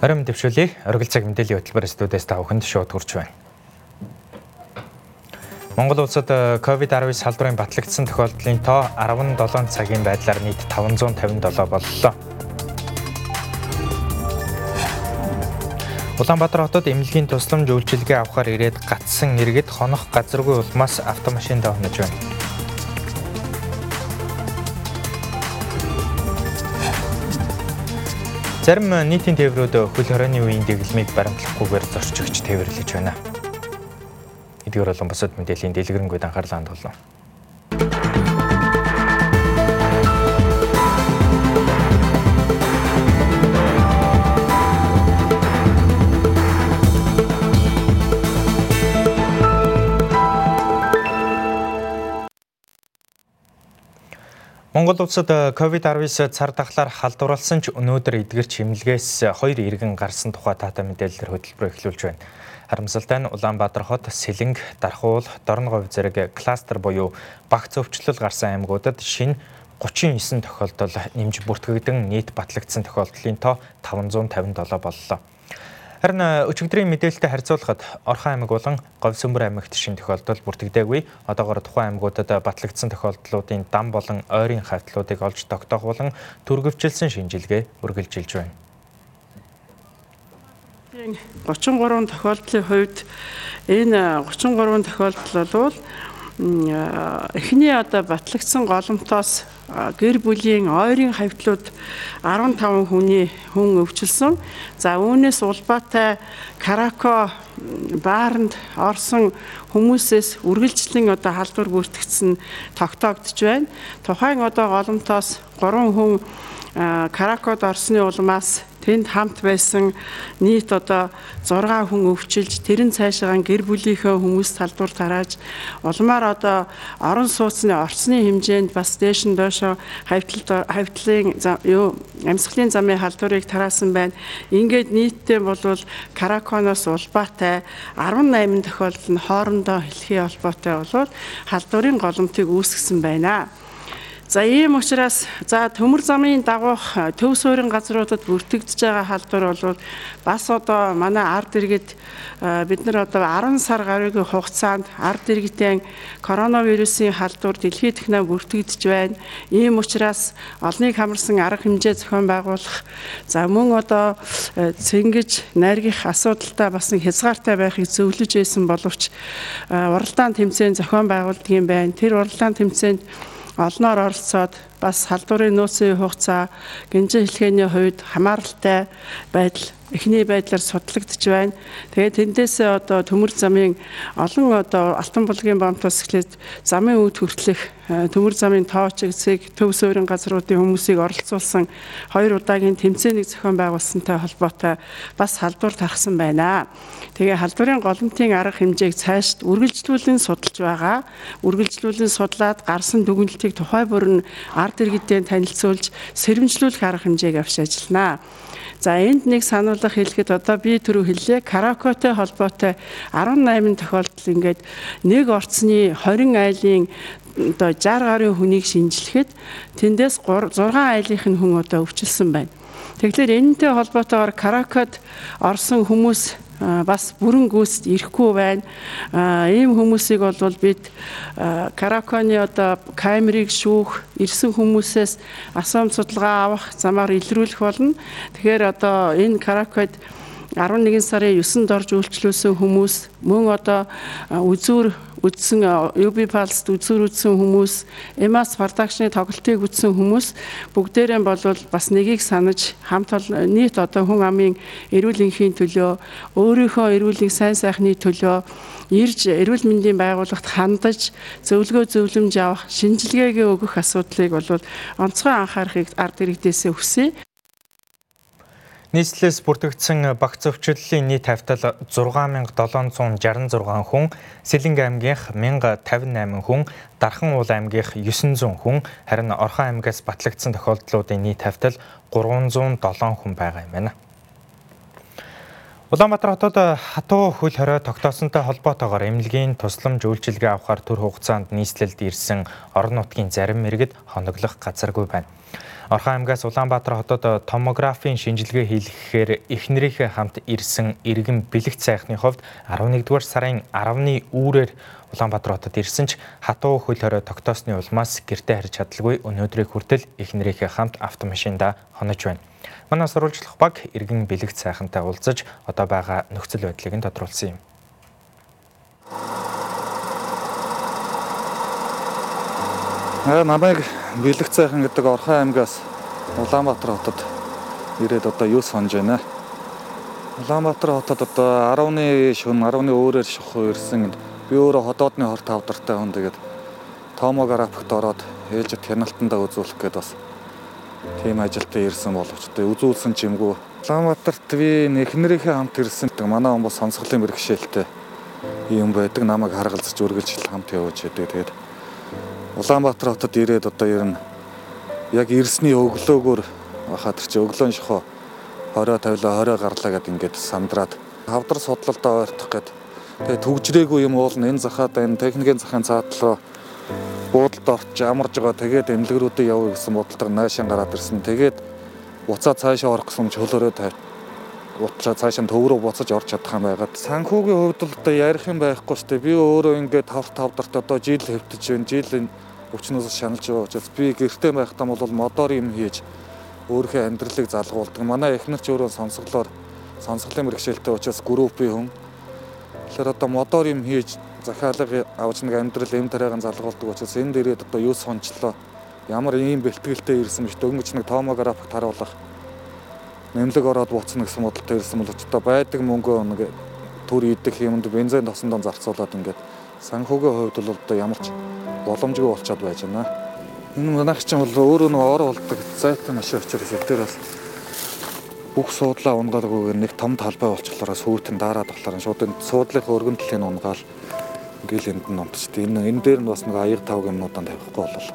Орон дэвшүүлийг оргил цаг мэдээллийн хөтөлбөр студиэс та бүхэнд шууд хүрч байна. Монгол улсад COVID-19 салбарын батлагдсан тохиолдлын тоо 17 цагийн байдлаар нийт 557 боллоо. Улаанбаатар хотод эмнэлгийн тусламж үйлчилгээ авахар ирээд гатсан иргэд хонох газаргүй улмаас автомашинд хонож байна. Зарим нийтийн тээврүүд хөл хорионы үеийн дэглэмийг баримтлахгүйгээр зорчигч тээвэрлэж байна. Эдгээр болон бусад мэдээллийн дэлгэрэнгүй анхаарлаа хандуулна. Монгол улсад COVID-19 цар тахлаар халдварласан ч өнөөдөр эдгэр чимлэгээс хоёр иргэн гарсан тухай таатай мэдээлэлээр хөтөлбөр эхлүүлж байна. Харамсалтай нь Улаанбаатар хот, Сэлэнг, Дархуул, Дорноговь зэрэг кластер буюу багц өвчлөл гарсан аймагуудад шинэ 39 тохиолдол нэмж бүртгэгдэн нийт батлагдсан тохиолдлын тоо 557 боллоо. Харин э, өчигдрийн мэдээлэлтэй харьцуулахад Орхон аймаг болон Говьсөмбөр аймагт шин тохиолдол бүртгэдэггүй. Одоогоор тухайн аймагуудад батлагдсан тохиолдлуудын дам болон ойрын хавьтлуудыг олж тогтоохуулан түргэвчилсэн шинжилгээ үргэлжилж байна. 33 тохиолдлын хувьд энэ 33 тохиолдол бол эхний одоо батлагдсан голомтоос гэр бүлийн ойрын хавьтлууд 15 хүний хүн өвчлсөн. За үүнээс улбаатай Карако бааранд орсон хүмүүсээс үргэлжлэн одоо халдвар бүртгэгдсэн тогтоогдож байна. Тухайн одоо голомтоос 3 хүн Каракод орсны улмаас тэнд хамт байсан нийт одоо 6 хүн өвчилж тэрэн цаашаа гэр бүлийнхээ хүмүүс талдуур тарааж улмаар одоо орон сууцны орцны хэмжээнд бас дээш нь доошо хавьтал хавьтлын юу амьсгалын замын халдварыг тараасан байна. Ингээд нийтдээ болвол Караконоос улбаатай 18 тохиолдол нь хоорондоо хэлхий холбоотой болвол халдварын голомтыг үүсгэсэн байна. За ийм учраас за төмөр замын дагуух төв суурин газруудад бүртгэгдэж байгаа халдвар бол бас одоо манай ард иргэд бид нар одоо 10 сар гаруйгийн хугацаанд ард иргэдийн коронавирусын халдвар дэлхийд дахинаа бүртгэгдэж байна. Ийм учраас олныг хамарсан арга хэмжээ зохион байгуулах за мөн одоо цэнгэж найргих асуудалтай бас хязгаартай байхыг зөвлөж байсан боловч уралдаан тэмцээн зохион байгуулдаг юм байна. Тэр уралдаан тэмцээнд олноор оролцоод бас халдварын нөөцийн хугацаа гинжин хэлхээний хувьд хамааралтай байдал эхний байдлаар судлагдж байна. Тэгээд тэндээсээ одоо төмөр замын олон одоо алтан булгийн бомтоос эхлээд замын үүд хүртэлх э, төмөр замын тооч эцэг төв суурин газруудын хүмүүсийг оролцуулсан хоёр удаагийн тэмцээнийг зохион байгуулсантай холбоотой бас халдвар тархсан байна. Тэгээ халдварын голомтын арга хэмжээг цаашд үргэлжлүүлэн судалж байгаа. Үргэлжлүүлэн судлаад гарсан дүгнэлтийг тухай бүрэн ард иргэдэд танилцуулж сэрэмжлүүлэх арга хэмжээг авч ажиллана. За энд нэг сануулга хэлэхэд одоо би түрүү хэллээ караокетэй холбоотой 18 тохиолдол ингээд нэг орцны 20 айлын одоо 60 гаруй хүнийг шинжилэхэд тэндээс 6 айлынх нь хүн одоо өвчлсөн байна. Тэгэхээр энэтэй холбоотойгоор каракод орсон хүмүүс бас бүрэн гүйцэд ирэхгүй байна. Ийм хүмүүсийг бол бид караконы одоо камерыг шүүх, ирсэн хүмүүсээс асуум судалгаа авах замаар илрүүлэх болно. Тэгэхээр одоо энэ каракод 11 сарын 9-нд орж үйлчлүүлсэн хүмүүс мөн одоо үзүүр үдсэн UB Pulse үзүүр үдсэн хүмүүс, EMAS production-ы тоглолтыг үдсэн хүмүүс бүгдээрээ бол бас нэгийг санаж хамт нийт одоо хүн амын эрүүл энхийн төлөө, өөрийнхөө эрүүлийг сайн сайхны төлөө ирж эрүүл мэндийн байгууллагт хандаж зөвлөгөө зөвлөмж авах, шинжилгээгээ өгөх асуудлыг бол онцгой анхаарахыг ард иргэдээсээ хүсье. Нийслэлээс бүртгэгдсэн багц өвчлөлийн нийт хавтал 6766 хүн, Сэлэнг аймгийнх 1058 хүн, Дархан уул аймгийнх 900 хүн, харин Орхон аймгаас батлагдсан тохиолдлуудын нийт хавтал 307 хүн байгаа юм байна. Улаанбаатар хотод хатуу хөл хорой тогтоосонтой холбоотойгоор эмнэлгийн тусламж үйлчилгээ авахар төр хугацаанд нийслэлд ирсэн орон нутгийн зарим иргэд хоноглох газаргүй байна. Орхон аймгаас Улаанбаатар хотод томографийн шинжилгээ хийлгэхээр эхнэрийнхээ хамт ирсэн иргэн бэлэгт сайхны хувьд 11-р сарын 10-ны үүрээр Улаанбаатар хотод ирсэн ч хатуу хөл хорой тогтоосны улмаас гэртээ харж чадалгүй өнөөдрийг хүртэл эхнэрийнхээ хамт автомашинда хонож байна. Манай сурвалжлах баг иргэн бэлэгт сайхантай уулзаж одоо байгаа нөхцөл байдлыг нь тодруулсан юм. Аа намайг бэлэг цайхан гэдэг Орхон аймгаас Улаанбаатар хотод ирээд одоо юу сонж байна. Улаанбаатар хотод одоо 10-ны шөнө 10-ны өөрөөр шухуу ирсэн би өөрөө ходоодны хорт тавдартай хүн. Тэгээд томографикт ороод ээлжид хяналтандаа үзүүлэх гээд бас тийм ажилтаа ирсэн боловч одоо үзүүлсэн ч юмгүй. Улаанбаатарт би нэхнэрийнхээ хамт ирсэн гэдэг манай хүмүүс сонсголын бэрхшээлтэй юм байдаг. Намайг харгалзаж үргэлжлэл хамт явж байдаг тэгээд Улаанбаатар хотод ирээд одоо ер нь яг ирсний өглөөгөр хахад чи өглөөн шохоо хорой тавилаа хорой гарлаа гэд ингээд сандраад хавдар судлалдаа ойртох гэд. Тэгээ төгжрээгүй юм уул энэ захаад энэ техникийн захын цаатлаа буудалд орч амарж байгаа. Тэгээд эмнэлгэрүүдэд явъя гэсэн бодолтой наашин гараад ирсэн. Тэгээд буцаа цаашаа орох гэсэн чөлөөрөө тавь утлаа цаашаа төв рүү буцаж орж чадах юм байгаад санхүүгийн хувьд л одоо ярих юм байхгүй дээ. Би өөрөө ингээд тав тавдарт одоо жил хэвтэж байна. Жил өвчнөөс шаналж байгаа учраас би гэртээ байхдаа бол модоор юм хийж өөрийнхөө амьдралыг залгуулдаг. Манай эхнэр ч өөрөө сонсголоор сонсголын мэрэгчлэлтэй учраас группийн хүн. Тэгэхээр одоо модоор юм хийж захиалга авч нэг амьдрал эм тариагаан залгуулдаг учраас энэ дээрээ одоо юу сончлоо ямар ийм бэлтгэлтэй ирсэн биш дөнгөж нэг томографик таруулах нэмлэг ороод буцна гэсэн бодолтой ирсэн бол одоо байдаг мөнгөө нэг төр идэх юмд бензин тосондоо зарцуулаад ингээд санхүүгийн хувьд бол одоо ямар ч боломжгүй болчиход байж байна. Энэ манайх чинь бол өөрөө нэг ор болдог зайтай машин учраас эдгээр бас бүх суудлаа унгаалгүйгээр нэг том талбай болчихлоороо сүйт нь дараад болохоор шууд энэ суудлынхаа өргөн талын унгаал ингээл энд нь унтчихдээ энэ энэ дээр нь бас нэг аяг тав юмнуудаа тавихгүй болол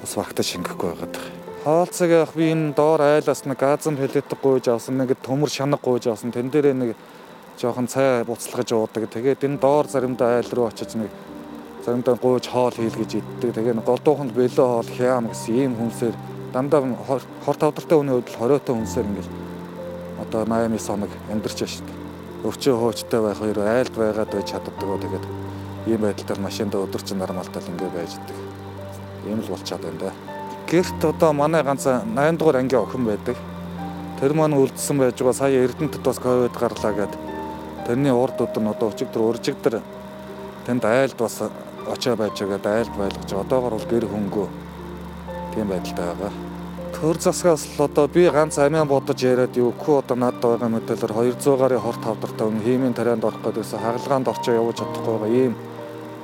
бас багтаа шингэхгүй байгаад байна. Хаалцаг явах би энэ доор айлаас нэг газан пелет гуйж авсан нэг төмөр шанаг гуйж авсан тэн дээрээ нэг жоохон цай буцалгаж уудаг. Тэгээд энэ доор заримдаа айл руу очиж нэг заримдаа гуйж хоол хийлгэж иддэг. Тэгээд голдууханд бэлээ хоол хям гэсэн ийм хүнсээр дандаа хор тавдартай хүний хувьд хориотой хүнсээр ингээл одоо 89 хоног амьдарч байна шүү дээ. Өвчөө хуучтай байх хоёр айлд байгаад байж чаддаг. Тэгээд ийм байдлаар машиндаа өдөрч нормалтай л ингээ байж идэг. Ийм л болчиход байна да гэрт одоо манай ганц 8 дугаар ангийн охин байдаг. Тэр маань үлдсэн байж байгаа сая Эрдэнэтэд бас ковид гарлаа гэд. Тэрний урд өдөр нь одоо өчигдөр уржигдөр тэнд айлд бас очоо байж байгаа айлд байлгаж одоогор бол гэр хөнгөө тийм байдалтай байгаа. Төр засгаас л одоо би ганц амиа бодож яриад юугүй одоо надад байгаа мэдээлэлээр 200 гарын хорт тавдартай хүн хиймийн тарианд орох гэдэгс хагалгаанд орчоо явуулж чадахгүй байгаа ийм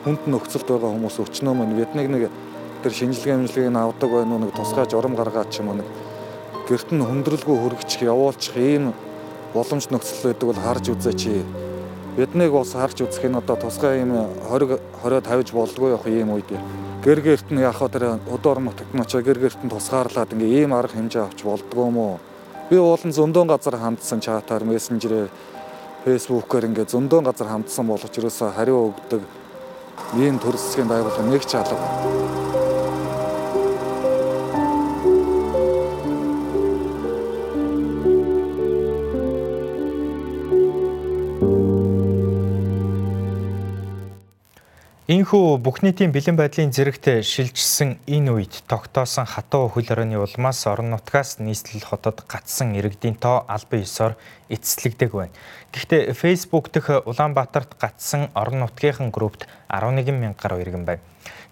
хүнд нөхцөлд байгаа хүмүүс өчнөө мань Вьетнамыг нэг тэр шинжилгээ хэмжлэгийг нь авдаг байх нэг тусгай журам гаргаад ч юм уу нэг гэрт нь хүндрэлгүй хөргөчих явуулчих ийм боломж нөхцөл байдаг бол харж үзээ чи. Биднийг бас харж үзэх нь одоо тусгай ийм 20 20 тавьж болдгоо явах ийм үед гэр гэрт нь хаа тэр удаар нутагт очоо гэр гэрт нь тусгаарлаад ингээ ийм арга хэмжээ авч болдгоо мó би уулын зөндөн газар хандсан чатаар мессенжерээр фэйсбүүкээр ингээ зөндөн газар хандсан боловч ерөөсө хариу өгдөг. Ийм төр засгийн байгууллага нэг ч алга Ийхүү бүх нийтийн бэлэн байдлын зэрэгт шилжсэн энэ үед тогтоосон хатуу хөл хорионы улмаас орон нутгаас нийслэл хотод гацсан иргэдийн тоо албан ёсоор эцэслэгдэг байна. Гэхдээ Facebook дэх Улаанбаатарт гацсан орон нутгийнхын группт 11 мянга гаруй иргэн байна.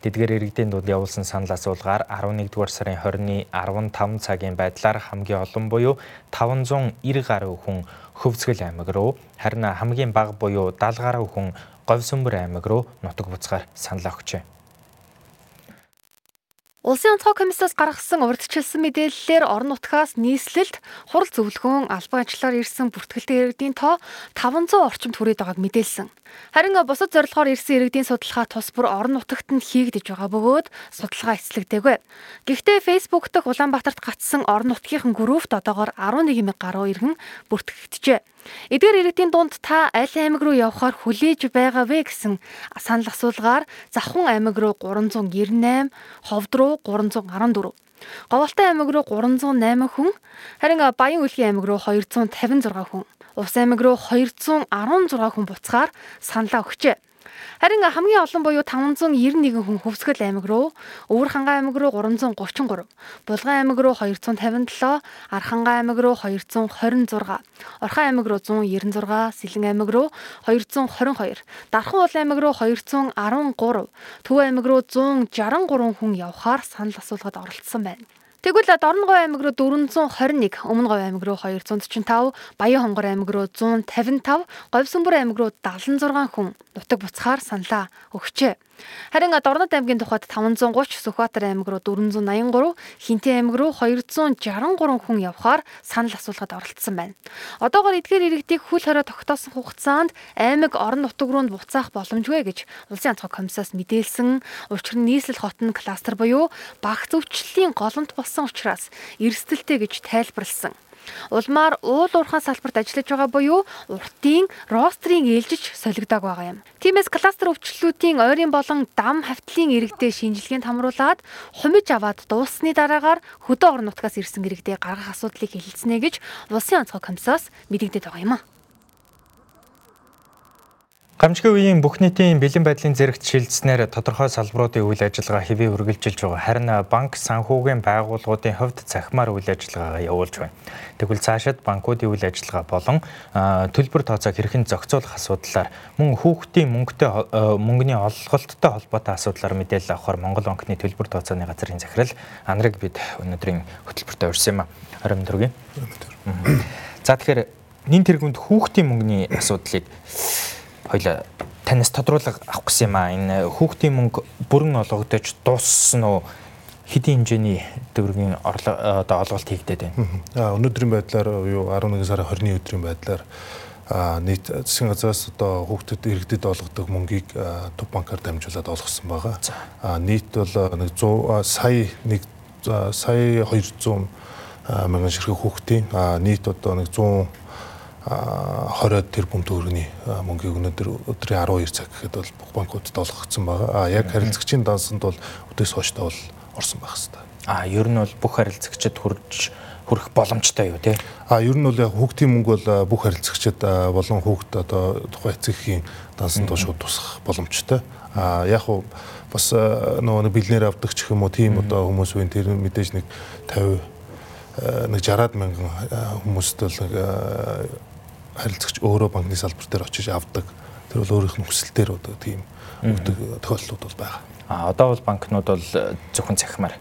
Тэдгээр иргэдийн дунд явуулсан санал асуулгаар 11-р сарын 20-ны 15 цагийн байдлаар хамгийн олон буюу 590 гаруй хүн Хөвцгөл аймаг руу харин хамгийн бага буюу 70 гаруй хүн Говьсөмбөр аймаг руу нутаг буцахаар санал өгчээ. Улсын онцгой комиссаас гаргасан урьдчилсан мэдээллээр орон нутгаас нийслэлд хурал зөвлөгөөн албан ажиллаар ирсэн бүртгэлтэй иргэдийн тоо 500 орчимд хүрээд байгааг мэдээлсэн. Харин бусад зорилгоор ирсэн иргэдийн судалгаа тус бүр орон нутагт нь хийгдэж байгаа бөгөөд судалгаа эцлэгдээгүй. Гэхдээ Facebook дахь Улаанбаатарт гацсан орон нутгийнхын группт одоогоор 11 мянга гаруй иргэн бүртгэгджээ. Эдгээр иргэдийн дунд та аль аймаг руу явхаар хүлээж байгаа вэ гэсэн санал асуулгаар Завхан аймаг руу 398, Ховд руу 314, Говьалтай аймаг руу 308 хүн, харин Баян үлгийн аймаг руу 256 хүн, Ус аймаг руу 216 хүн буцахаар саналаа өгчээ. Харин хамгийн олон буюу 591 хүн Хөвсгөл аймаг руу, Өвөр хангай аймаг руу 333, Булган аймаг руу 257, Архангай аймаг руу 226, Орхон аймаг руу 196, Сэлэн аймаг руу 222, Дархан уул аймаг руу 213, Төв аймаг руу 163 хүн явхаар санал асуулгад оролцсон байна. Тэгвэл Дорноговь аймаг руу 421, Өмнө Говь аймаг руу 245, Баян хонгор аймаг руу 155, Говь Сүмбэр аймаг руу 76 хүн нутаг буцахаар саналаа өгчээ. Харин Дорнод аймгийн тухайд 530, Сүхбаатар аймаг руу 483, Хинтээ аймаг руу 263 хүн явхаар санал асуулгад оролцсон байна. Одоогоор эдгээр иргэдийг хөл хорой тогтоосон хугацаанд аймаг орон нутаг руу буцаах боломжгүй гэж Улсын онцгой комиссаас мэдээлсэн. Учир нь нийслэл хотын кластер буюу баг зөвчлөлийн голомт болсон учраас эрсдэлтэй гэж тайлбарлсан. Улмаар уул уурхай салбарт ажиллаж байгаа буюу уртын рострын ээлжиж солигдог байгаа юм. Тиймээс кластер өвчлөлүүдийн ойрын болон дам хавтлын иргэдэд шинжилгээнд хамруулад хумиж аваад дууссаны дараагаар хөдөө орон нутгаас ирсэн иргэдэд гаргах асуудлыг хэлэлцэнэ гэж улсын онцгой комиссаас мэдэгдээд байгаа юм а. Гамшигын үеийн бүх нийтийн бэлэн байдлын зэрэгт шилжснээр тодорхой салбаруудын үйл ажиллагаа хэвээ үргэлжилж байгаа. Харин банк санхүүгийн байгууллагуудын хувьд цахимаар үйл ажиллагаагаа явуулж байна. Тэгвэл цаашид банкуудын үйл ажиллагаа болон төлбөр тооцоог хэрхэн зохицуулах асуудлаар мөн хүүхдийн мөнгөтэй мөнгөний олголттой холбоотой асуудлаар мэдээлэл авахар Монгол банкны төлбөр тооцооны газрын захирал Анраг бид өнөөдрийн хөтөлбөртөд урьсан юм а. 24-гийн. За тэгэхээр нин тэргүнд хүүхдийн мөнгөний асуудлыг хоёлаа танаас тодруулга авах гэсэн юм аа. Энэ хүүхдийн мөнгө бүрэн олгогдож дууссан уу? хэдийн хэмжээний төгрөгийн одоо олголт хийгдээд байна. Аа өнөөдрийн байдлаар юу 11 сарын 20-ны өдрийн байдлаар а нийт засгийн газраас одоо хүүхдэд иргэдэд олгодог мөнгийг төв банкар дамжуулаад олгосон байгаа. А нийт бол нэг 100 сая нэг сая 200 мянган ширхэг хүүхдийн нийт одоо нэг 100 20 тэрбум төгрөгийн мөнгийг өнөөдөр өдрийн 12 цаг гэхэд бол бүх банкудад олгогдсон байгаа. А яг харилцагчийн дансанд бол өдөөс хойш бол орсон байх хэвээр. А ер нь бол бүх харилцагчид хурж хүрэх боломжтой юу те? А ер нь бол яг хүүхдийн мөнгө бол бүх харилцагчид болон хүүхд одоо тухайн эцэгхийн дансанд шууд тусах боломжтой. А яг уу бас нөгөө бэлнээр авдаг ч юм уу тийм одоо хүмүүс үн тэр мэдээж нэг 50 нэг 60 мянган хүмүүст бол харилцагч өөрөө банкны салбар дээр очиж авдаг. Тэр бол өөрийнх нь хүсэлтээр одоо тийм өгдөг тохиолдлууд бол байгаа. А одоо бол банкнууд бол зөвхөн цахимаар.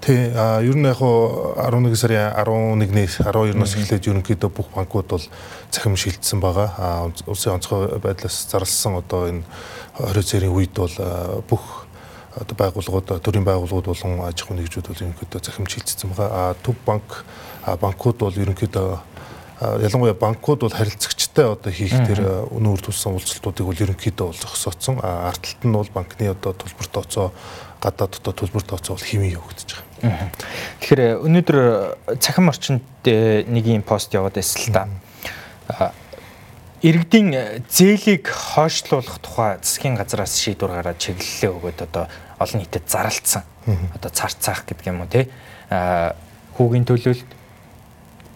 Тий, а ер нь яг хуу 11 сарын 11-ээс 12-наас эхлээд ерөнхийдөө бүх банкуд бол цахим шилжсэн байгаа. А улсын онцгой байдлаас зарласан одоо энэ 20 цэрийн үед бол бүх одоо байгууллагууд төрийн байгууллагууд болон аж ахуйн нэгжүүд бол ерөнхийдөө захим шилжсэн байгаа. А төв банк банкуд бол ерөнхийдөө ялангуяа банкуд бол харилцагчтай одоо хийх тэр өнөр тулсан уулзалтуудыг бол ерөнхийдөө бол зогсооцсон. Ардталт нь бол банкны одоо төлбөр тооцоо гадаад одоо төлбөр тооцоо бол хэмээн явагдаж байгаа. Тэгэхээр өнөөдөр цахим орчинд нэг юм пост яваад байсан л та. Иргэдийн зээлийг хойшлуулах тухай засгийн газраас шийдвэр гараад чиглэлээ өгөөд одоо олон нийтэд зарлцсан. Одоо царцаах гэдэг юм уу те. Хүүгийн төлөөлөлт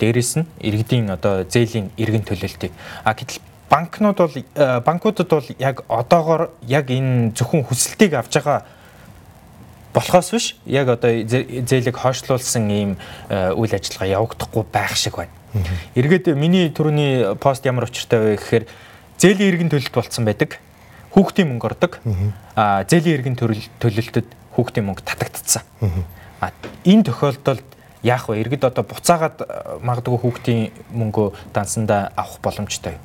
дээрэс нь иргэдийн одоо зээлийн иргэн төлөлтийг а гэтэл банкнууд бол э, банкудад бол яг одоогоор яг энэ зөвхөн хүсэлтийг авч байгаа болохоос биш яг одоо зээлийг хойшлуулсан ийм э, үйл ажиллагаа явагдахгүй байх шиг байна. Эргээд миний түрүүний пост ямар учиртай вэ гэхээр зээлийн иргэн төлөлт болцсон байдаг. Хүүхдийн мөнгө ордог. А зээлийн иргэн төлөлтөд хүүхдийн мөнгө татагдцсан. А энэ тохиолдолд яах вэ? Иргэд одоо буцаагаад э, магадгүй хүүхдийн мөнгөө дансандаа авах боломжтой?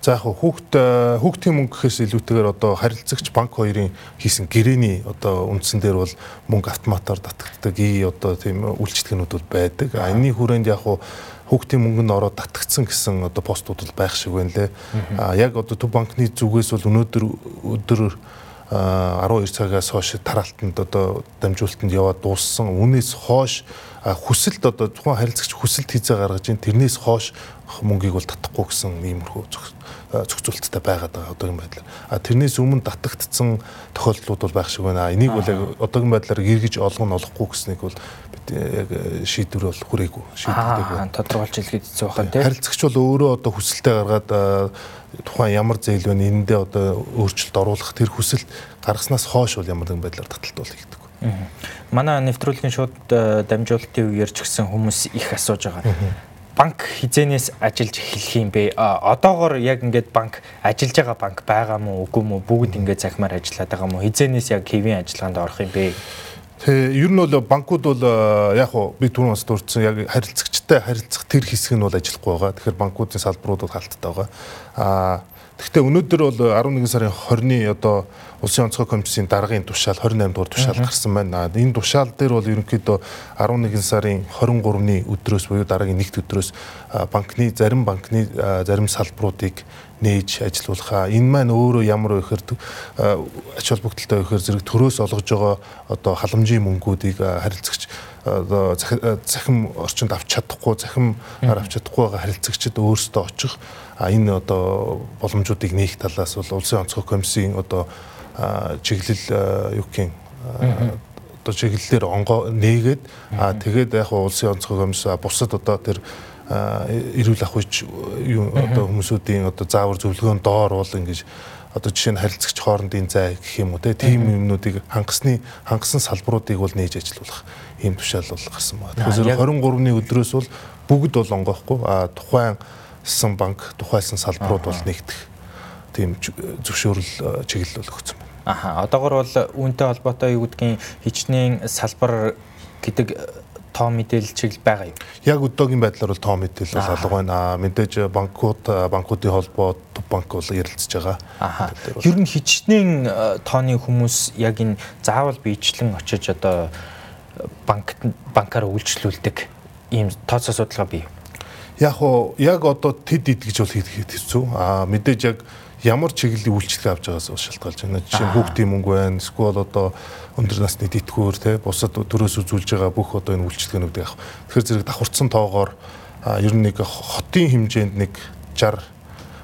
За яг хүүхд э, хүүхдийн мөнгө гэхээс илүүтэйгээр одоо харилцагч банк хоёрын хийсэн гэрээний одоо үндсэн дээр бол мөнгө автоматар татагддаг ий одоо тийм үйлчлэгнүүд бол байдаг. А энэний хүрээнд яг хүүхдийн мөнгөнд ороод татгдсан гэсэн одоо постууд бол байх шиг байна лээ. А яг одоо төв банкны зүгээс бол өнөөдөр өдөр 12 цагаас хойш тараалтанд одоо дамжуулалтанд яваад дууссан. Үүнээс хойш хүсэлт одоо тухайн харилцагч хүсэлт хийзээ гаргаж ин тэрнээс хойш мөнгийг бол татахгүй гэсэн иймэрхүү зохицуулттай байгаад байгаа одоогийн байдлаар. А тэрнээс өмнө татагдсан тохиолдлууд бол байх шиг байна. Энийг бол яг одоогийн байдлаар эргэж олгоно олохгүй гэснийг бол бид яг шийдвэр бол хүрээгүй. Шийдвэртэй тодорхойлж хэлгээд хэцүү байна тийм. Харилцагч бол өөрөө одоо хүсэлтээ гаргаад тухайн ямар зээл байна энэндээ одоо өөрчлөлт оруулах тэр хүсэлт гаргаснаас хойш бол ямар нэгэн байдлаар таталтуул хийдэг. Манай нэвтрүүлгийн шууд дамжуулалтын үеэр ч гэсэн хүмүүс их асууж байгаа банк хизэнээс ажиллаж эхлэх юм бэ? Одоогор яг ингээд банк ажиллаж байгаа банк байгаа мó үгүй мó бүгд ингээд захимаар ажиллаад байгаа мó хизэнээс яг хэвийн ажиллагаанд орох юм бэ? Тэгээ ер нь бол банкуд бол яг уу би түрүүн бас дурдсан яг харилцагчтай харилцах тэр хэсэг нь бол ажиллахгүй байгаа. Тэгэхээр банкуудын салбарууд бол халттай байгаа. Аа Гэхдээ өнөөдөр бол 11 сарын 20-ны одоо Улсын онцгой комиссийн даргын тушаал 28 дугаар тушаал гарсан байна. Энэ тушаал дээр бол ерөнхийдөө 11 сарын 23-ны өдрөөс буюу дараагийн нэгд өдрөөс банкны зарим банкны зарим салбаруудыг нээж ажилуулах. Энэ маань өөрөө ямар вэ гэхээр ач холбогдолтой вэ гэхээр зэрэг төрөөс олгож байгаа одоо халамжийн мөнгүүдийг харилцагч одоо захим орчинд авч чадахгүй захим авч чадахгүй байгаа харилцагчид өөрсдөө очих. Энэ одоо боломжуудыг нээх талаас бол улсын онцгой комиссийн одоо чиглэл юу гэх юм одоо чиглэлээр онгоо нээгээд тэгээд яг улсын онцгой комисс бусад одоо тэр эрүүл ах үйч юу одоо хүмүүсүүдийн одоо заавар зөвлөгөөн доор бол ингэж одоо жишээ нь харилцагч хоорондын зай гэх юм уу тийм юмнуудыг хангасны хангасан салбаруудыг бол нээж ажилуулах ийм тушаал бол гарсан байна. Тэгэхээр 23-ны өдрөөс бол бүгд бол онгоохгүй а тухайнсан банк тухайсан салбарууд бол нэгдэх тийм зөвшөөрөл чиглэл бол өгсөн байна. Аха одоогор бол үүнтэй холбоотой юу гэдгийг хичнээн салбар гэдэг тоо мэдээлэл чиглэл байгаа юу? Яг одоогийн байдлаар бол тоо мэдээлэл бол алга байна. Мэдээж банкуд банкуудын холбоо банк бол ярилцж байгаа. Аа. Ер нь хичнээн тооны хүмүүс яг энэ заавал биечлэн очиж одоо банк банкаар үйлчлүүлдэг ийм тооцоо судалгаа бий. Яг яг одоо тэд идгэж бол хийх хэцүү. Аа мэдээж яг ямар чиглэлийн үйлчлэг авч байгаас шалтгаалж байна. Жишээ нь хүүхдийн мөнгө байна. Эсвэл одоо өндөр насны тэтгүүр те бусад төрөөс үзүүлж байгаа бүх одоо энэ үйлчлэгнүүдийг авах. Тэгэхээр зэрэг давхарцсан тоогоор ер нь нэг хотын хэмжээнд нэг 60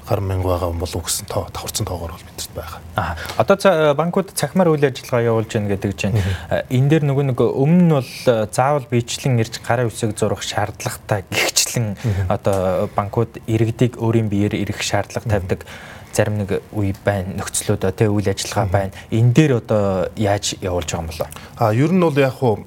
гар мянга байгаа юм болов гэсэн тоо давхарцсан тоогоор бол бидэрт байгаа. Аа одоо банкуд цахимаар үйл ажиллагаа явуулж байна гэдэг чинь энэ дээр нөгөө нэг өмнө нь бол заавал биечлэн ирж гарын үсэг зурах шаардлагатай гихчлэн одоо банкуд иргэдийг өөрийн биеэр ирэх шаардлага тавьдаг зарим нэг үе байна нөхцлүүд тий үйл ажиллагаа байна. Энэ дээр одоо яаж явуулж байгаа юм болоо? А ер нь бол яг хуу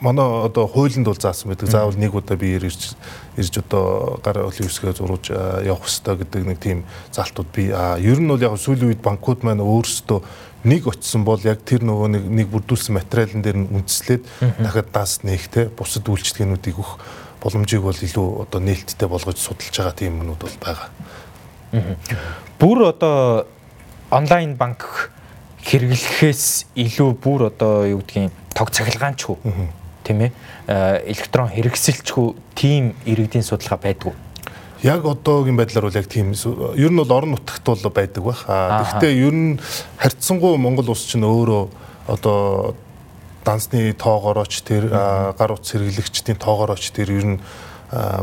манай одоо хуулинд бол заасан байдаг. Заавал нэг удаа би ирж ирж одоо гар өлөө үсгээ зурууж явах хэрэгтэй гэдэг нэг тийм залтууд би а ер нь бол яг сүүлийн үед банкуд маань өөрсдөө нэг очисон бол яг тэр нөгөө нэг нэг бүрдүүлсэн материалын дээр нь үндэслээд дахиад даас нээх те бусад үйлчлэгээнүүдийг өгөх боломжийг бол илүү одоо нээлттэй болгож судалж байгаа тийм юмнууд бол байгаа. Бүр одоо онлайн банк хэрэглэхээс илүү бүр одоо юу гэдгийг тог цахилгаанчгүй тийм ээ электрон хэрэгсэлчгүй тийм иргэдийн судалгаа байдгүй. Яг одоогийн байдлаар бол яг тийм ер нь бол орон нутагт бол байдаг байх. Гэхдээ ер нь харьцангуй Монгол улс чинь өөрөө одоо дансны тоогоорооч тэр гар утас хэрэглэгчдийн тоогоорооч тэр ер нь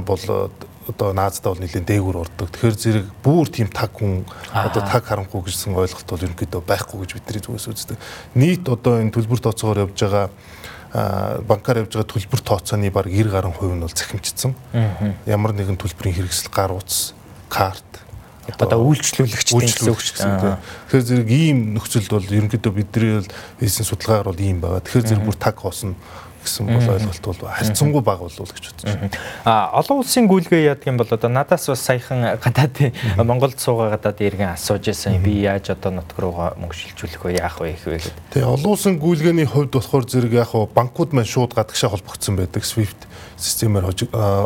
бол одоо наазда бол нэлийн дээгүүр ордог. Тэгэхээр зэрэг бүр тийм таг хүн одоо таг харанхуй гэсэн ойлголт бол ерөнхийдөө байхгүй гэж бидний зүгээс үздэг. Нийт одоо энэ төлбөр тооцоогоор явж байгаа банкар явж байгаа төлбөр тооцооны баг 90 гаруй хувь нь бол захимжсан. Ямар нэгэн төлбөрийн хэрэгсэл гар утас, карт одоо үйлчлүүлэгчдийн гэсэн үг ч гэсэн тийм. Тэгэхээр зэрэг ийм нөхцөлд бол ерөнхийдөө бидний бол бизнес судалгаагаар бол ийм байгаа. Тэгэхээр зэрэг бүр таг хоосно гэсэн бол ойлголт бол харьцангуй бага болов гэж бодож байна. А олон улсын гүйлгээ яадаг юм бол одоо надаас бас саяхан гадаад Монголд суугаа гадаад иргэн асууж байсан би яаж одоо нутг руугаа мөнгө шилжүүлэх вэ? Яах вэ их вэ гэдэг. Тэгээ олон улсын гүйлгээний хувьд болохоор зэрэг яг банкуд маань шууд гадагшаа холбогдсон байдаг. SWIFT системээр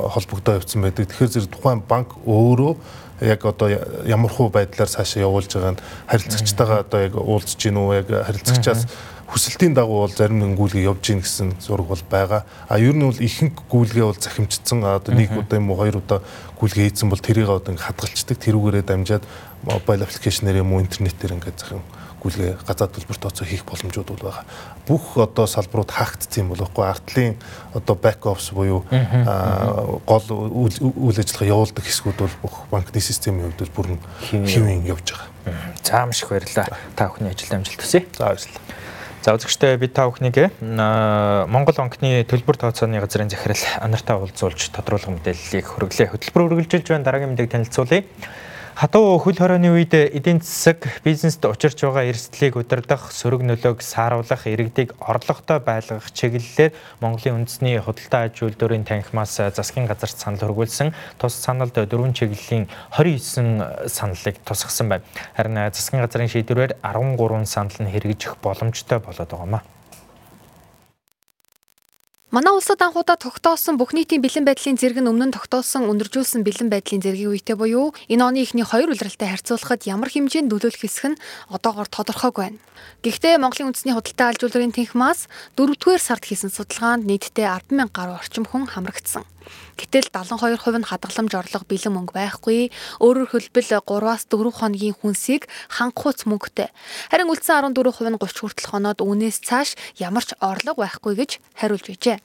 холбогдоо явцсан байдаг. Тэгэхээр зэрэг тухайн банк өөрөө яг одоо ямар хуу байдлаар цаашаа явуулж байгаа нь харилцагчтайгаа одоо яг уулзж гин үү яг харилцагчаас хүсэлтийн дагуу бол зарим нэгэн гүйлгээ явж гин гэсэн зураг бол байгаа. А ер нь бол ихэнх гүйлгээ бол захимжсан. Одоо нэг удаа юм уу хоёр удаа гүйлгээ хийсэн бол тэрийг одоо ингээ хадгалцдаг. Тэрүүгээрээ дамжаад мобайл аппликейшнээр юм уу интернетээр ингээ захим гүйлгээ газар төлбөр тооцоо хийх боломжууд бол байгаа. Бүх одоо салбарууд хаагдсан юм бол байхгүй артлын одоо back office буюу гол үйл ажиллагаа явуулдаг хэсгүүд бол бүх банкны системийн хувьд бүр нь хэвэн явж байгаа. За маш их баярлалаа. Та бүхний ажилд амжилт хүсье. За баярлалаа. За үзэгчтэй бид та бүхнийг Монгол банкны төлбөр тооцооны газрын захирал анартаа уулзуулж тодруулах мэдээллийг хүргэлээ. Хөтөлбөр үргэлжилж байна. Дараагийн мэдээг танилцуулъя. Хатуу хөл хорооны үед эдийн засаг бизнест учирч байгаа эрсдлийг удирдах, сөрөг нөлөөг сааруулах, иргэдийг орлоготой байлгах чиглэлээр Монголын үндэсний худалдаа аж үйлдвэрийн танхимаас засгийн газарт санал хөргүүлсэн тус саналд дөрвөн чиглэлийн 29 саналыг тусгасан байна. Харин засгийн газрын шийдвэрээр 13 санал нь хэрэгжих боломжтой болоод байгаа юм а. Манай улсад анхудаа тогтоосон бүх нийтийн бэлэн байдлын зэрэг нь өмнө нь тогтоосон өндөржүүлсэн бэлэн байдлын зэргийн үетэй буюу энэ оны ихний хоёр улиралтай харьцуулахад ямар хэмжээнд нөлөөлөх хэсэг нь одоогоор тодорхойгүй байна. Гэхдээ Монголын үндэсний худалдаа алж үйлдвэрийн тэнхимаас 4-р сард хийсэн судалгаанд нийтдээ 100000 гаруй орчим хүн хамрагдсан. Гэтэл 72% нь хадгаламж орлого бэлэн мөнгө байхгүй. Өөрөөр хэлбэл 3-аас 4 хоногийн хүнсийг хангахуйц мөнгөтэй. Харин үлдсэн 14% нь 30 хүртэл хоноод үүнээс цааш ямар ч орлого байхгүй гэж хариулж байжээ.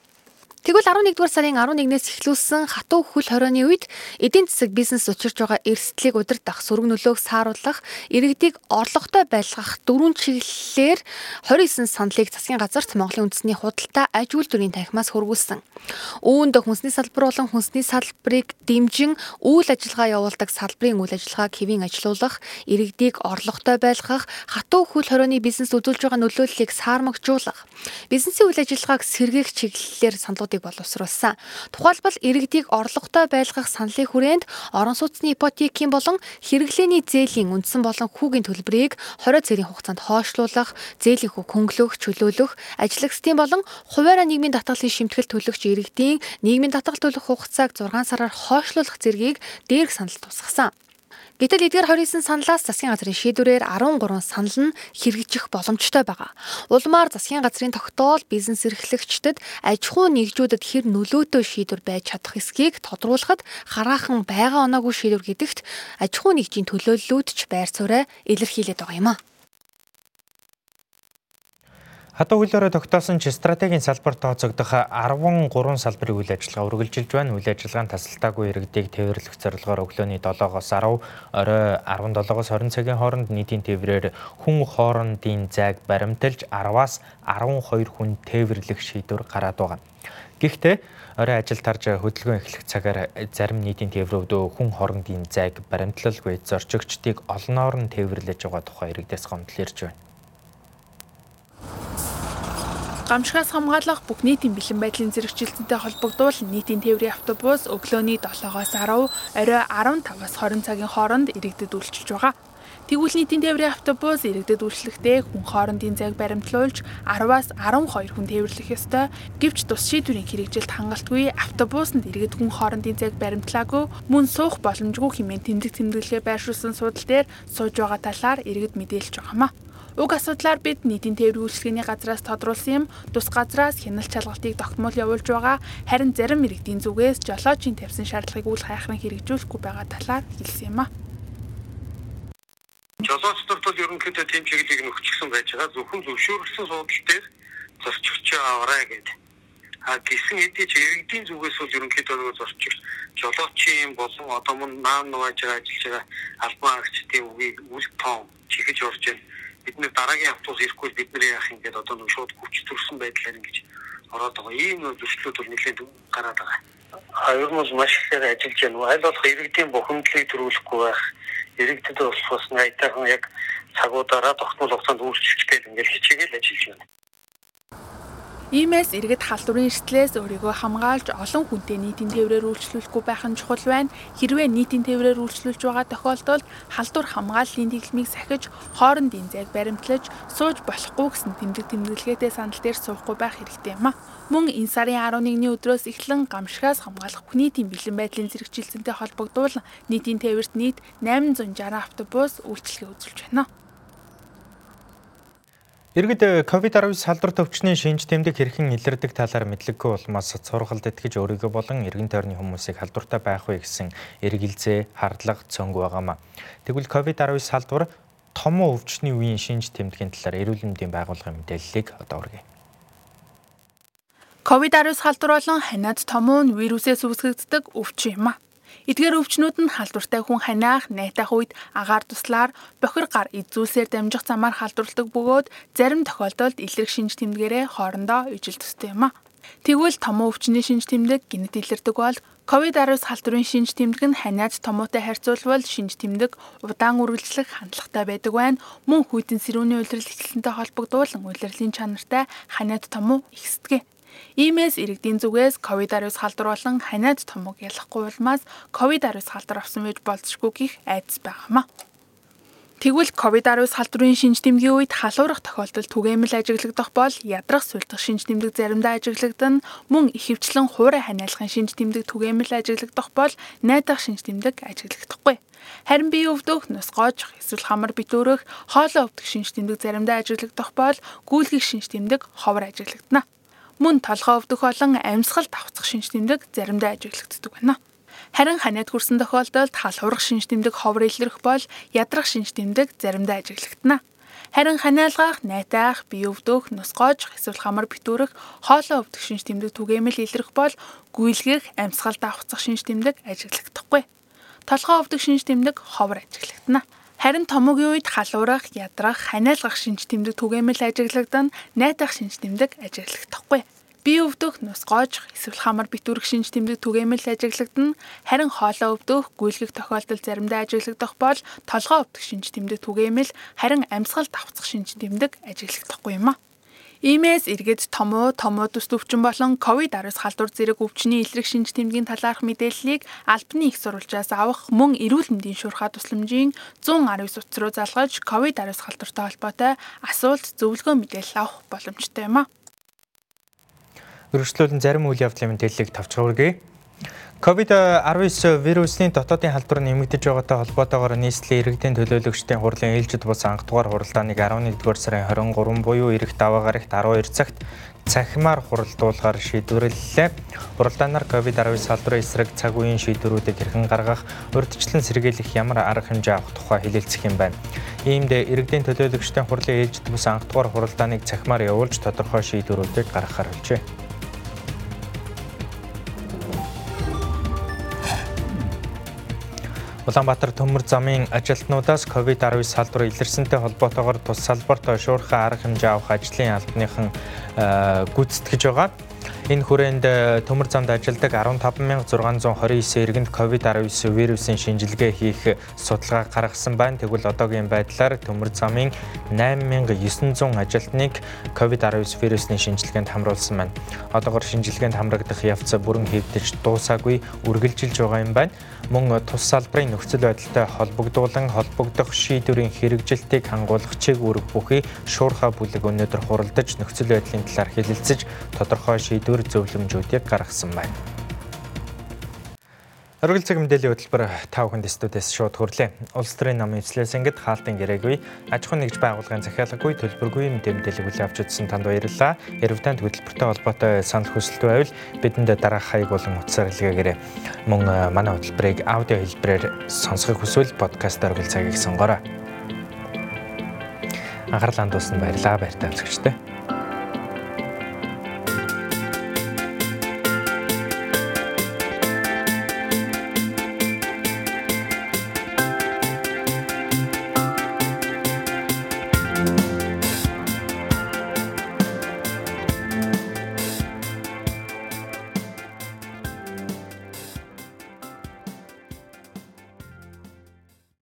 Тэгвэл 11-р сарын 11-ээс эхлүүлсэн хатуу хөл хорионы үед эдийн засаг бизнес учирч байгаа эрсдлийг удирдах, сөрөг нөлөөг сааруулах, иргэдийг орлоготой байлгах дөрвөн чиглэлээр 29 саналыг засгийн газарт Монголын үндэсний худалдаа аж үйлдвэрийн танхимаас хөргүүлсэн. Үүнд хүнсний салбар болон хүнсний салбарыг дэмжин үйл ажиллагаа явуулдаг салбарын үйл ажиллагааг хэвийн ажилуулах, иргэдийг орлоготой байлгах, хатуу хөл хорионы бизнес үзүүлж байгаа нөлөөллийг саармагжуулах, бизнесийн үйл ажиллагааг сэргээх чиглэлээр саналууд асуудлуудыг боловсруулсан. Тухайлбал иргэдийг орлоготой байлгах саналын хүрээнд орон сууцны ипотекийн болон хэрэглээний зээлийн үндсэн болон хүүгийн төлбөрийг 20 цэрийн хугацаанд хойшлуулах, зээлийн хүүг хөнгөлөх, чөлөөлөх, ажлагчдын болон хуваараа нийгмийн татгалын шимтгэл төлөгч иргэдийн нийгмийн татгал төлөх хугацааг 6 сараар хойшлуулах зэргийг дээрх санал тусгасан. Гэтэл эдгээр 29 саналаас засгийн газрын шийдвэрээр 13 санал нь хэрэгжих боломжтой байгаа. Улмаар засгийн газрын тогтоол бизнес эрхлэгчдэд аж ахуй нэгжүүдэд хэр нөлөөтэй шийдвэр байж чадах эсхийг тодруулахад хараахан байгаа оноогүй шийдвэр гэдэгт аж ахуй нэгжийн төлөөллүүд ч байр сууриа илэрхийлээд байгаа юм а. Хатуу хөлөөрөө тогтоосон ч стратегийн салбарт тооцогдох 13 салбарын үйл ажиллагаа үргэлжилж байна. Үйл ажиллагаанд тасалтаагүй иргэдийг тээвэрлэх зорилгоор өглөөний 7-оос 10, орой 17-оос 20 цагийн хооронд нийтийн тээврээр хүн хоорондын зайг баримталж 10-аас 12 хүн тээвэрлэх шийдвэр гараад байгаа. Гэхдээ орой ажил тарж хөдөлгөөн эхлэх цагаар зарим нийтийн тээврүүд хүн хоорондын зайг баримтлалгүй зорчигчдыг олноор нь тээвэрлэж байгаа тухай иргэдээс гомдол ирж байна. Гамшигаас хамгаалах бүх нийтийн бэлэн байдлын зэрэгжилтэнтэй холбогдвол нийтийн тээврийн автобус өглөөний 7-оос 10, орой 15-аас 20 цагийн хооронд иргэдэд үйлчилж байгаа. Тэгвэл нийтийн тээврийн автобус иргэдэд үйлчлэхдээ хүн хоорондын зайг баримтлуулж 10-аас 12 хүн тээвэрлэх ёстой. Гэвч тус шийдвэрийн хэрэгжилт хангалтгүй автобусанд иргэд хүн хоорондын зайг баримтлаагүй мөн суух боломжгүй хэмээн тэмдэг тэмдэглэгээ байршуулсан судал дээр сууж байгаа талаар иргэд мэдээлж байгаамаа. Уг асуудлаар бид нийтийн тээврийн үйлчлэгээний газраас тодруулсан юм тус газраас хяналт шалгалтыг тогтмол явуулж байгаа харин зарим иргэдийн зүгээс жолоочийн тавьсан шаардлагыг үл хайхран хэрэгжүүлэхгүй байгаа талаар хэлсэн юм а. Жолоочдод бол ерөнхийдөө тийм чиглэлийг нөхчихсөн байж байгаа зөвхөн зөвшөөрөлсөн суудал дээр зорчигч аваарай гэдэг. А гисэн хэдий ч иргэдийн зүгээс бол ерөнхийдөө нөгөө зорчигч жолоочийн болон одоо мөн наан нугааж ажиллаж байгаа албан агчдын үгийг үл тоон чихэж орж байна бид нэр дараагийн автобус ирэхгүй бид нар яах юм гээд одоо нэг шууд хүч төрсэн байдлаар ингэж ороод байгаа. Ийм зөрчлүүд бол нэлээд гараад байгаа. Ер нь маш ихээр ажиллаж байна. Аль болох иргэдийн бухимдлыг төрүүлэхгүй байх. Иргэдэд бас бас найтайхан яг цагуудаараа тогтмол хугацаанд үйлчлэх гээд ингээд хичээгээл ажиллаж байна. Иймээс иргэд халдварын эрсдлээс өөрийгөө хамгаалж олон хүнтэй нийтийн тээврээр үйлчлүүлэхгүй байх нь чухал байна. Хэрвээ нийтийн тээврээр үйлчлүүлж байгаа тохиолдолд халдвар хамгааллын дэглэмийг сахиж хоорондын зайг баримтлаж сууж болохгүй гэсэн тэмдэг тэмдэглэгээтэй санал дээр суухгүй байх хэрэгтэй юм а. Мөн энэ сарын 11-ний өдрөөс эхлэн гамшигаас хамгаалах нийтийн бэлэн байдлын зэрэгжилсэнтэй холбогдвол нийтийн тээвэрт нийт 860 автобус үйлчлэгээ үзүүлж байна. Иргэд COVID-19 салдар төвчний шинж тэмдэг хэрхэн илэрдэг талаар мэдлэггүй улмаас сургалт итгэж өөрийгөө болон эргэн тойрны хүмүүсийг халдвартай байх вэ гэсэн эргэлзээ, хардлага цөөнг байгаамаа. Тэгвэл COVID-19 салдвар томоо өвчний үеийн шинж тэмдгийн талаар эрүүл мэндийн байгууллагын мэдээллийг одоо үргэе. Ковид-19 халдвар болон ханиад томоо нь вирусээс үүсгэгддэг өвчин юм а. Эдгээр өвчнүүд нь халдвартай хүн ханиах, найтах үед агаар туслаар бохир гар эзүүлсээр дамжих замаар халдварладаг бөгөөд зарим тохиолдолд илэрх шинж тэмдгээрээ хоорондоо ижил төстэй юм а. Тэгвэл томоо өвчний шинж тэмдэг гинт илэрдэг бол ковид-19 халдварын шинж тэмдэг нь ханиад томоотой харьцуулбал шинж тэмдэг удаан үргэлжлэх хандлагатай байдаг байна. Мөн хүйтэн сэрүүний улирал эхлэлтэй холбогдуулан улирлын чанартай ханиад томоо ихсдэг. Иймээс иргэдийн зүгээс ковид-19 халдвар болон ханиад томог ялахгүй улмаас ковид-19 халдвар авсан байж болзошгүй гих айдас байгаамаа. Тэгвэл ковид-19 халдварын шинж тэмдгийн үед халуурах тохиолдолд түгээмэл ажиглагдах бол ядрах сүлдэх шинж тэмдэг заримдаа ажиглагдана. Мөн ихэвчлэн хуурай ханиалгын шинж тэмдэг түгээмэл ажиглагдах бол найдах шинж тэмдэг ажиглагдахгүй. Харин бие өвдөх, нусгоож, эсвэл хамар битүүрэх, хоолой өвдөх шинж тэмдэг заримдаа ажиглагдах бол гүйлгэх шинж тэмдэг ховор ажиглагдана. Мөн толгой өвдөх болон амьсгал давцах шинж тэмдэг заримдаа ажиглагддаг байна. Харин ханиад хүрсэн тохиолдолд хал хурах шинж тэмдэг ховор илэрх бол ядрах шинж тэмдэг заримдаа ажиглагдана. Харин ханиалгах, найтаах, бие өвдөх, нусгоож, эсвэл хамар битүүрэх, хоолой өвдөх шинж тэмдэг түгээмэл илэрх бол гүйлгэх, амьсгал давхцах шинж тэмдэг ажиглагдахгүй. Толгой өвдөх шинж тэмдэг ховор ажиглагдана. Харин томогийн үед халуурах, ядрах, ханиалгах шинж тэмдэг түгээмэл ажиглагдана, найтах шинж тэмдэг ажиглагдахгүй бие өвдөх, нус гоож, эсвэл хамар битүүрэх шинж тэмдэг түгээмэл ажиглагдана. Харин хоолой өвдөх, гүйлгэх тохиолдол заримдаа ажиглагдах бол толгой өвдөх шинж тэмдэг түгээмэл харин амьсгал давцах шинж тэмдэг ажиглагдахгүй юм а. Иймээс эргээд томоо, томоо төс өвчин болон ковид-19 халдвар зэрэг өвчний илрэх шинж тэмдгийн талаарх мэдээллийг албаны их сурвалжаас авах мөн эрүүл мэндийн шуурхай тусламжийн 119 утас руу залгаж ковид-19 халдвартай холбоотой асуулт зөвлөгөө мэдээлэл авах боломжтой юм а. Өргөжлүүлэн зарим үйл явдлын мэдээллийг тавчгаа үргэе. COVID-19 вирусны дотоодын халдвар нэмэгдэж байгаатай холбоотойгоор нийслэлийн иргэдийн төлөөлөгчдийн хурлын ээлжид бус анх дугаар хуралдааныг 11-р сарын 23 буюу эх даваа гарагт 12 цагт цахимаар хуралдуулахаар шийдвэрлэлээ. Хуралдаанаар COVID-19 салбарын эсрэг цаг үеийн шийдвэрүүдийг хэрхэн гаргах, урьдчилан сэргийлэх ямар арга хэмжээ авах тухай хэлэлцэх юм байна. Иймд иргэдийн төлөөлөгчдийн хурлын ээлжид бус анх дугаар хуралдааныг цахимаар явуулж тодорхой шийдвэрүүдийг гаргахаар болжээ. Улаанбаатар төмөр замын ажилтнуудаас COVID-19 салбар илэрсэнтэй холбоотойгоор тус салбарт шуурхай арга хэмжээ авах ажлын албаныхан э, гүйцэтгэж байгаа. Энэ хүрээнд э, төмөр замд ажилладаг 15629 иргэнд COVID-19 вирусын шинжилгээ хийх судалгаа гаргасан байна. Тэгвэл одоогийн байдлаар төмөр замын 8900 ажилтныг COVID-19 вирусны шинжилгээнд хамруулсан байна. Одоогор шинжилгээнд хамрагдах явц бүрэн хэвдэж дуусаагүй үргэлжилж байгаа юм байна. Мөн тус салбарын нөхцөл байдалтай холбогдуулан холбогдох шийдвэрийн хэрэгжилтийг хангуулах чиг үүрэг бүхий шуурхай бүлэг өнөөдөр хуралдаж нөхцөл байдлын талаар хэлэлцэж тодорхой шийдвэр зөвлөмжүүдийг гаргасан байна. Оргил цаг мэдээллийн хөтөлбөр тав хүнд студиэс шууд хүрлээ. Улс төрийн намын эвслээс ангид хаалтын гэрээгүй аж ахуйн нэгж байгууллагын захиалагүй төлбөргүй мэдээ мэдээлэл хүлээн авч үзсэн танд баярлалаа. Ярвтанд хөтөлбөртэй холбоотой санал хүсэлт байвал бидэнд дараах хаяг болон утсаар илгээгээрэй. Мөн э, манай хөтөлбөрийг аудио хэлбэрээр сонсохыг хүсвэл подкаст оргил цагийг сонгоорой. Анхаарлаа хандуулсанд баярлалаа баяртай үзэгчтэй.